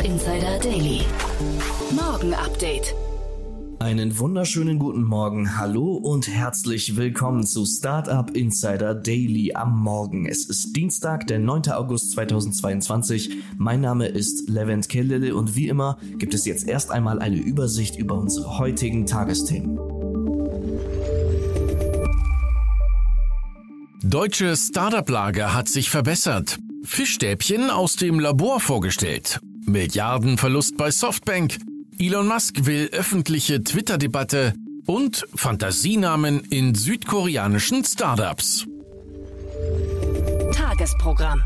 Startup Insider Daily. Morgen Update. Einen wunderschönen guten Morgen, hallo und herzlich willkommen zu Startup Insider Daily am Morgen. Es ist Dienstag, der 9. August 2022. Mein Name ist Levent Kellele und wie immer gibt es jetzt erst einmal eine Übersicht über unsere heutigen Tagesthemen. Deutsche Startup-Lage hat sich verbessert. Fischstäbchen aus dem Labor vorgestellt. Milliardenverlust bei Softbank. Elon Musk will öffentliche Twitter-Debatte und Fantasienamen in südkoreanischen Startups. Tagesprogramm.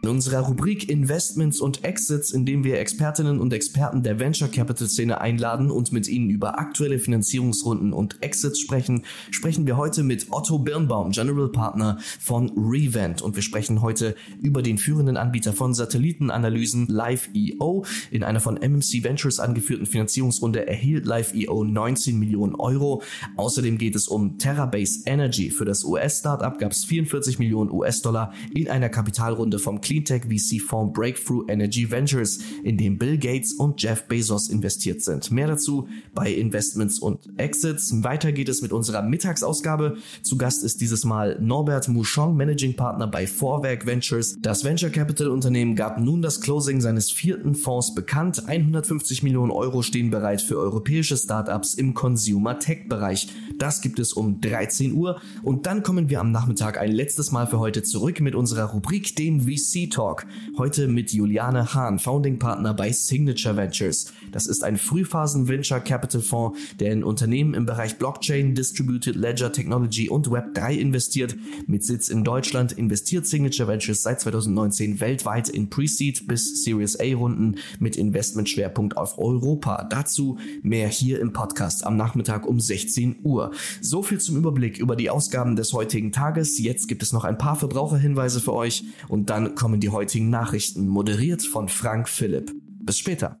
In unserer Rubrik Investments und Exits, in dem wir Expertinnen und Experten der Venture Capital Szene einladen und mit ihnen über aktuelle Finanzierungsrunden und Exits sprechen, sprechen wir heute mit Otto Birnbaum, General Partner von Revent. Und wir sprechen heute über den führenden Anbieter von Satellitenanalysen Live.io. In einer von MMC Ventures angeführten Finanzierungsrunde erhielt Live.io 19 Millionen Euro. Außerdem geht es um Terrabase Energy. Für das US-Startup gab es 44 Millionen US-Dollar in einer Kapitalrunde vom Cleantech VC-Fonds Breakthrough Energy Ventures, in dem Bill Gates und Jeff Bezos investiert sind. Mehr dazu bei Investments und Exits. Weiter geht es mit unserer Mittagsausgabe. Zu Gast ist dieses Mal Norbert Mouchon, Managing Partner bei Vorwerk Ventures. Das Venture Capital Unternehmen gab nun das Closing seines vierten Fonds bekannt. 150 Millionen Euro stehen bereit für europäische Startups im Consumer Tech Bereich. Das gibt es um 13 Uhr und dann kommen wir am Nachmittag ein letztes Mal für heute zurück mit unserer Rubrik, dem VC Talk. Heute mit Juliane Hahn, Founding Partner bei Signature Ventures. Das ist ein Frühphasen Venture Capital Fonds, der in Unternehmen im Bereich Blockchain, Distributed Ledger Technology und Web3 investiert. Mit Sitz in Deutschland investiert Signature Ventures seit 2019 weltweit in Pre-Seed bis Series A Runden mit Investmentschwerpunkt auf Europa. Dazu mehr hier im Podcast am Nachmittag um 16 Uhr. So viel zum Überblick über die Ausgaben des heutigen Tages. Jetzt gibt es noch ein paar Verbraucherhinweise für euch und dann kommen die heutigen Nachrichten, moderiert von Frank Philipp. Bis später.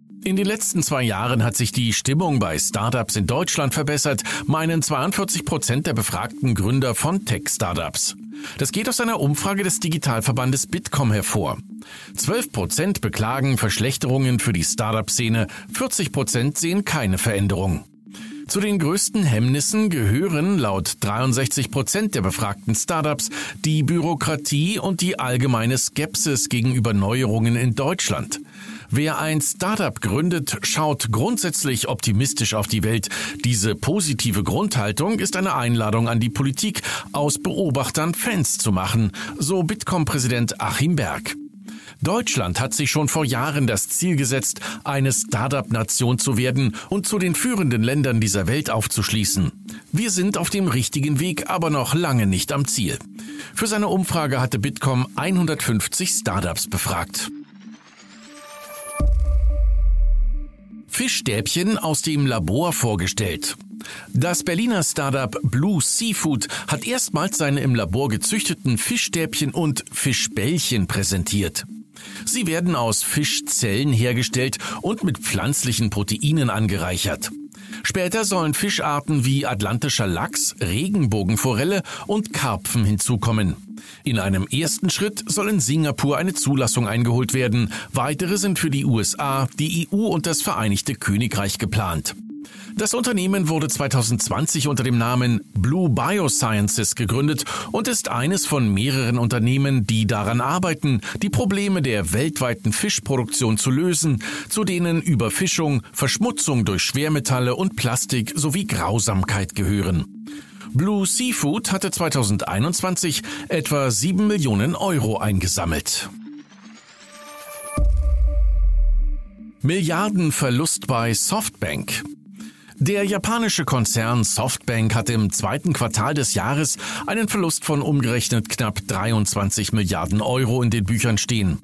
In den letzten zwei Jahren hat sich die Stimmung bei Startups in Deutschland verbessert, meinen 42 Prozent der befragten Gründer von Tech-Startups. Das geht aus einer Umfrage des Digitalverbandes Bitkom hervor. 12 Prozent beklagen Verschlechterungen für die Startup-Szene, 40 Prozent sehen keine Veränderung. Zu den größten Hemmnissen gehören laut 63 Prozent der befragten Startups die Bürokratie und die allgemeine Skepsis gegenüber Neuerungen in Deutschland. Wer ein Startup gründet, schaut grundsätzlich optimistisch auf die Welt. Diese positive Grundhaltung ist eine Einladung an die Politik, aus Beobachtern Fans zu machen, so Bitkom-Präsident Achim Berg. Deutschland hat sich schon vor Jahren das Ziel gesetzt, eine Startup-Nation zu werden und zu den führenden Ländern dieser Welt aufzuschließen. Wir sind auf dem richtigen Weg, aber noch lange nicht am Ziel. Für seine Umfrage hatte Bitkom 150 Startups befragt. Fischstäbchen aus dem Labor vorgestellt. Das Berliner Startup Blue Seafood hat erstmals seine im Labor gezüchteten Fischstäbchen und Fischbällchen präsentiert. Sie werden aus Fischzellen hergestellt und mit pflanzlichen Proteinen angereichert. Später sollen Fischarten wie atlantischer Lachs, Regenbogenforelle und Karpfen hinzukommen. In einem ersten Schritt soll in Singapur eine Zulassung eingeholt werden. Weitere sind für die USA, die EU und das Vereinigte Königreich geplant. Das Unternehmen wurde 2020 unter dem Namen Blue Biosciences gegründet und ist eines von mehreren Unternehmen, die daran arbeiten, die Probleme der weltweiten Fischproduktion zu lösen, zu denen Überfischung, Verschmutzung durch Schwermetalle und Plastik sowie Grausamkeit gehören. Blue Seafood hatte 2021 etwa 7 Millionen Euro eingesammelt. Milliardenverlust bei Softbank. Der japanische Konzern Softbank hat im zweiten Quartal des Jahres einen Verlust von umgerechnet knapp 23 Milliarden Euro in den Büchern stehen.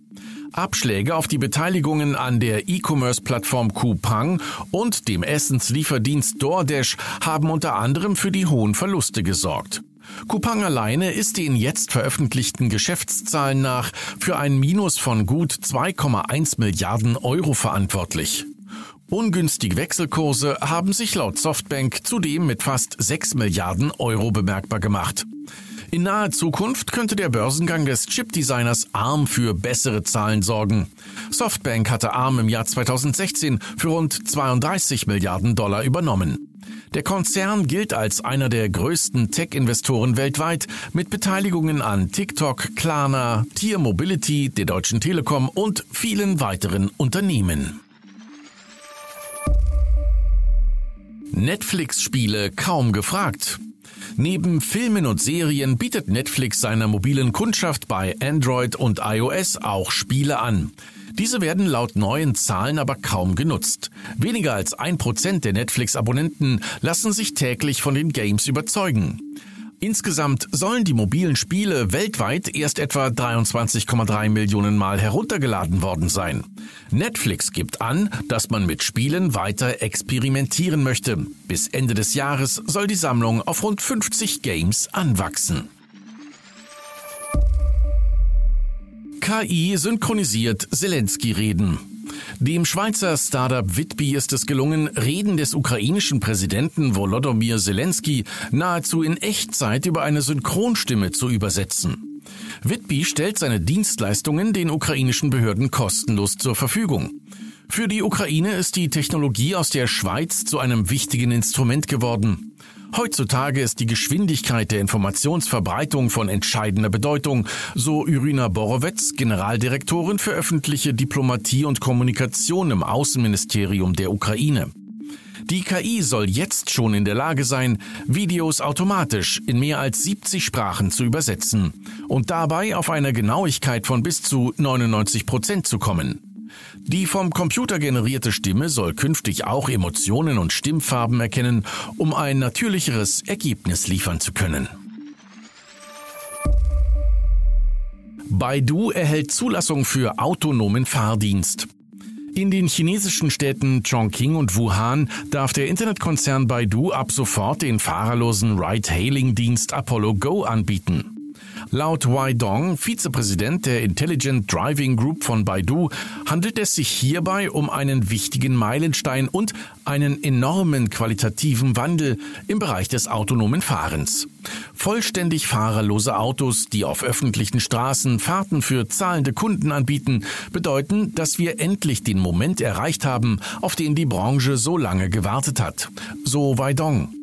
Abschläge auf die Beteiligungen an der E-Commerce-Plattform Coupang und dem Essenslieferdienst DoorDash haben unter anderem für die hohen Verluste gesorgt. Coupang alleine ist den jetzt veröffentlichten Geschäftszahlen nach für ein Minus von gut 2,1 Milliarden Euro verantwortlich. Ungünstige Wechselkurse haben sich laut Softbank zudem mit fast 6 Milliarden Euro bemerkbar gemacht. In naher Zukunft könnte der Börsengang des Chipdesigners ARM für bessere Zahlen sorgen. Softbank hatte ARM im Jahr 2016 für rund 32 Milliarden Dollar übernommen. Der Konzern gilt als einer der größten Tech-Investoren weltweit mit Beteiligungen an TikTok, Klarna, Tier Mobility, der Deutschen Telekom und vielen weiteren Unternehmen. Netflix-Spiele kaum gefragt. Neben Filmen und Serien bietet Netflix seiner mobilen Kundschaft bei Android und iOS auch Spiele an. Diese werden laut neuen Zahlen aber kaum genutzt. Weniger als ein Prozent der Netflix-Abonnenten lassen sich täglich von den Games überzeugen. Insgesamt sollen die mobilen Spiele weltweit erst etwa 23,3 Millionen Mal heruntergeladen worden sein. Netflix gibt an, dass man mit Spielen weiter experimentieren möchte. Bis Ende des Jahres soll die Sammlung auf rund 50 Games anwachsen. KI synchronisiert Zelensky-Reden. Dem Schweizer Startup Witby ist es gelungen, Reden des ukrainischen Präsidenten Volodymyr Zelensky nahezu in Echtzeit über eine Synchronstimme zu übersetzen. Witby stellt seine Dienstleistungen den ukrainischen Behörden kostenlos zur Verfügung. Für die Ukraine ist die Technologie aus der Schweiz zu einem wichtigen Instrument geworden. Heutzutage ist die Geschwindigkeit der Informationsverbreitung von entscheidender Bedeutung, so Irina Borowetz, Generaldirektorin für öffentliche Diplomatie und Kommunikation im Außenministerium der Ukraine. Die KI soll jetzt schon in der Lage sein, Videos automatisch in mehr als 70 Sprachen zu übersetzen und dabei auf eine Genauigkeit von bis zu 99 Prozent zu kommen. Die vom Computer generierte Stimme soll künftig auch Emotionen und Stimmfarben erkennen, um ein natürlicheres Ergebnis liefern zu können. Baidu erhält Zulassung für autonomen Fahrdienst. In den chinesischen Städten Chongqing und Wuhan darf der Internetkonzern Baidu ab sofort den fahrerlosen Ride-Hailing-Dienst Apollo Go anbieten. Laut Wai Dong, Vizepräsident der Intelligent Driving Group von Baidu, handelt es sich hierbei um einen wichtigen Meilenstein und einen enormen qualitativen Wandel im Bereich des autonomen Fahrens. Vollständig fahrerlose Autos, die auf öffentlichen Straßen Fahrten für zahlende Kunden anbieten, bedeuten, dass wir endlich den Moment erreicht haben, auf den die Branche so lange gewartet hat. So Wai Dong.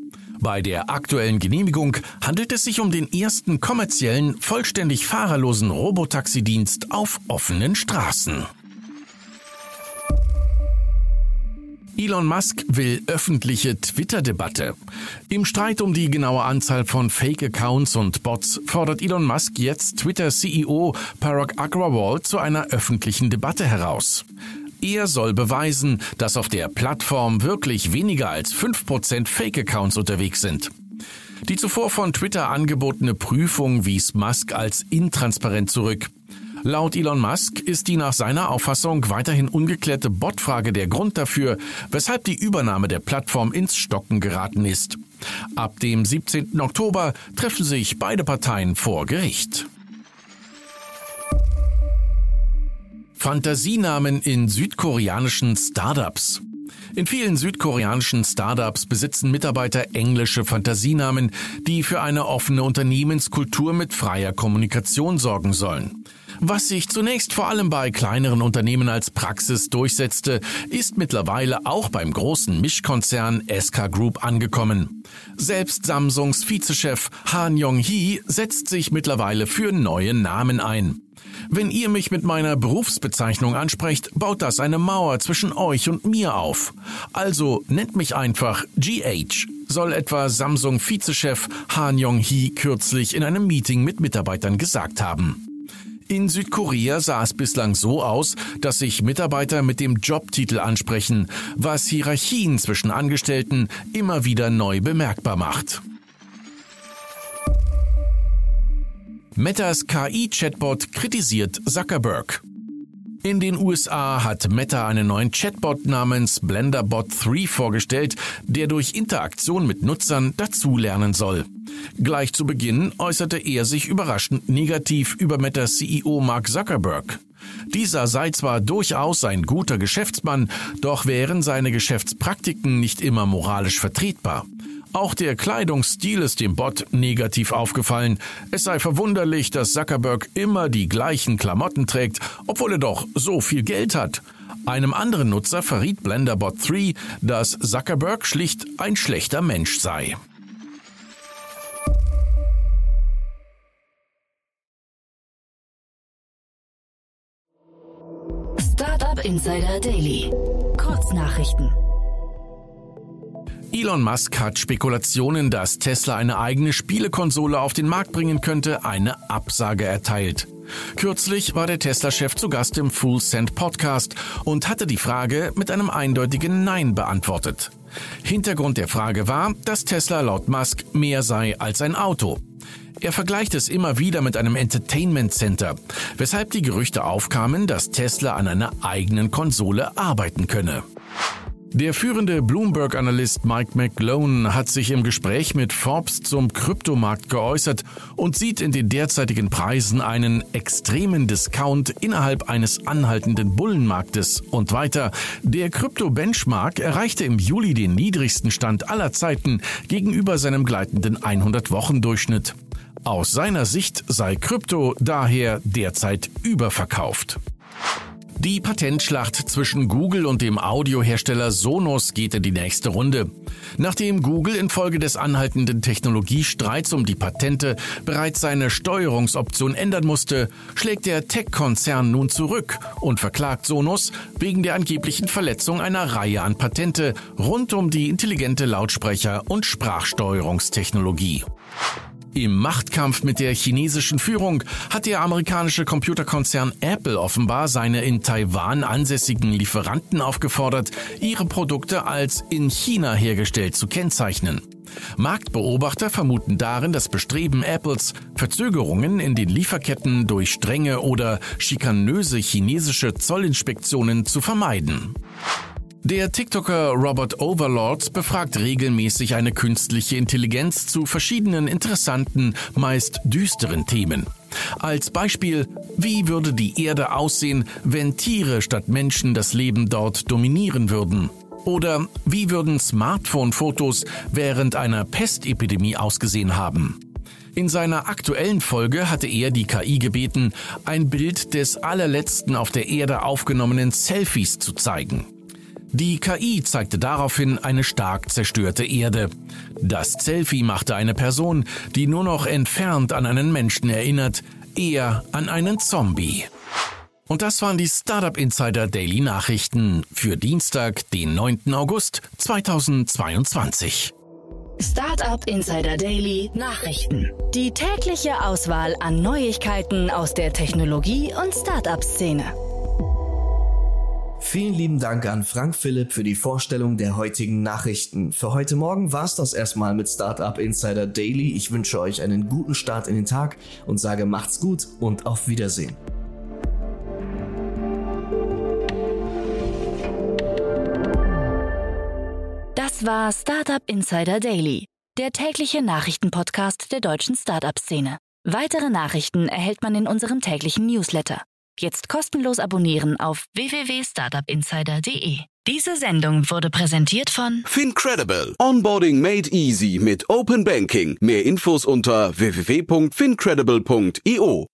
Bei der aktuellen Genehmigung handelt es sich um den ersten kommerziellen, vollständig fahrerlosen Robotaxidienst auf offenen Straßen. Elon Musk will öffentliche Twitter-Debatte. Im Streit um die genaue Anzahl von Fake-Accounts und Bots fordert Elon Musk jetzt Twitter-CEO Parag Agrawal zu einer öffentlichen Debatte heraus. Er soll beweisen, dass auf der Plattform wirklich weniger als 5% Fake-Accounts unterwegs sind. Die zuvor von Twitter angebotene Prüfung wies Musk als intransparent zurück. Laut Elon Musk ist die nach seiner Auffassung weiterhin ungeklärte Botfrage der Grund dafür, weshalb die Übernahme der Plattform ins Stocken geraten ist. Ab dem 17. Oktober treffen sich beide Parteien vor Gericht. Fantasienamen in südkoreanischen Startups. In vielen südkoreanischen Startups besitzen Mitarbeiter englische Fantasienamen, die für eine offene Unternehmenskultur mit freier Kommunikation sorgen sollen. Was sich zunächst vor allem bei kleineren Unternehmen als Praxis durchsetzte, ist mittlerweile auch beim großen Mischkonzern SK Group angekommen. Selbst Samsungs Vizechef Han Yong-hee setzt sich mittlerweile für neue Namen ein. Wenn ihr mich mit meiner Berufsbezeichnung ansprecht, baut das eine Mauer zwischen euch und mir auf. Also nennt mich einfach GH, soll etwa Samsung Vizechef Han Yong-hee kürzlich in einem Meeting mit Mitarbeitern gesagt haben. In Südkorea sah es bislang so aus, dass sich Mitarbeiter mit dem Jobtitel ansprechen, was Hierarchien zwischen Angestellten immer wieder neu bemerkbar macht. Metas KI-Chatbot kritisiert Zuckerberg. In den USA hat Meta einen neuen Chatbot namens BlenderBot 3 vorgestellt, der durch Interaktion mit Nutzern dazulernen soll. Gleich zu Beginn äußerte er sich überraschend negativ über Metas CEO Mark Zuckerberg. Dieser sei zwar durchaus ein guter Geschäftsmann, doch wären seine Geschäftspraktiken nicht immer moralisch vertretbar. Auch der Kleidungsstil ist dem Bot negativ aufgefallen. Es sei verwunderlich, dass Zuckerberg immer die gleichen Klamotten trägt, obwohl er doch so viel Geld hat. Einem anderen Nutzer verriet Blenderbot 3, dass Zuckerberg schlicht ein schlechter Mensch sei. Startup Insider Daily. Kurznachrichten. Elon Musk hat Spekulationen, dass Tesla eine eigene Spielekonsole auf den Markt bringen könnte, eine Absage erteilt. Kürzlich war der Tesla-Chef zu Gast im Full Send Podcast und hatte die Frage mit einem eindeutigen Nein beantwortet. Hintergrund der Frage war, dass Tesla laut Musk mehr sei als ein Auto. Er vergleicht es immer wieder mit einem Entertainment Center, weshalb die Gerüchte aufkamen, dass Tesla an einer eigenen Konsole arbeiten könne. Der führende Bloomberg-Analyst Mike McGlone hat sich im Gespräch mit Forbes zum Kryptomarkt geäußert und sieht in den derzeitigen Preisen einen extremen Discount innerhalb eines anhaltenden Bullenmarktes. Und weiter, der Krypto-Benchmark erreichte im Juli den niedrigsten Stand aller Zeiten gegenüber seinem gleitenden 100-Wochen-Durchschnitt. Aus seiner Sicht sei Krypto daher derzeit überverkauft. Die Patentschlacht zwischen Google und dem Audiohersteller Sonos geht in die nächste Runde. Nachdem Google infolge des anhaltenden Technologiestreits um die Patente bereits seine Steuerungsoption ändern musste, schlägt der Tech-Konzern nun zurück und verklagt Sonos wegen der angeblichen Verletzung einer Reihe an Patente rund um die intelligente Lautsprecher- und Sprachsteuerungstechnologie. Im Machtkampf mit der chinesischen Führung hat der amerikanische Computerkonzern Apple offenbar seine in Taiwan ansässigen Lieferanten aufgefordert, ihre Produkte als in China hergestellt zu kennzeichnen. Marktbeobachter vermuten darin das Bestreben Apples, Verzögerungen in den Lieferketten durch strenge oder schikanöse chinesische Zollinspektionen zu vermeiden. Der TikToker Robert Overlord befragt regelmäßig eine künstliche Intelligenz zu verschiedenen interessanten, meist düsteren Themen. Als Beispiel, wie würde die Erde aussehen, wenn Tiere statt Menschen das Leben dort dominieren würden? Oder wie würden Smartphone-Fotos während einer Pestepidemie ausgesehen haben? In seiner aktuellen Folge hatte er die KI gebeten, ein Bild des allerletzten auf der Erde aufgenommenen Selfies zu zeigen. Die KI zeigte daraufhin eine stark zerstörte Erde. Das Selfie machte eine Person, die nur noch entfernt an einen Menschen erinnert, eher an einen Zombie. Und das waren die Startup Insider Daily Nachrichten für Dienstag, den 9. August 2022. Startup Insider Daily Nachrichten. Die tägliche Auswahl an Neuigkeiten aus der Technologie- und Startup-Szene. Vielen lieben Dank an Frank Philipp für die Vorstellung der heutigen Nachrichten. Für heute Morgen war es das erstmal mit Startup Insider Daily. Ich wünsche euch einen guten Start in den Tag und sage macht's gut und auf Wiedersehen. Das war Startup Insider Daily, der tägliche Nachrichtenpodcast der deutschen Startup-Szene. Weitere Nachrichten erhält man in unserem täglichen Newsletter Jetzt kostenlos abonnieren auf www.startupinsider.de. Diese Sendung wurde präsentiert von Fincredible. Onboarding made easy mit Open Banking. Mehr Infos unter www.fincredible.io.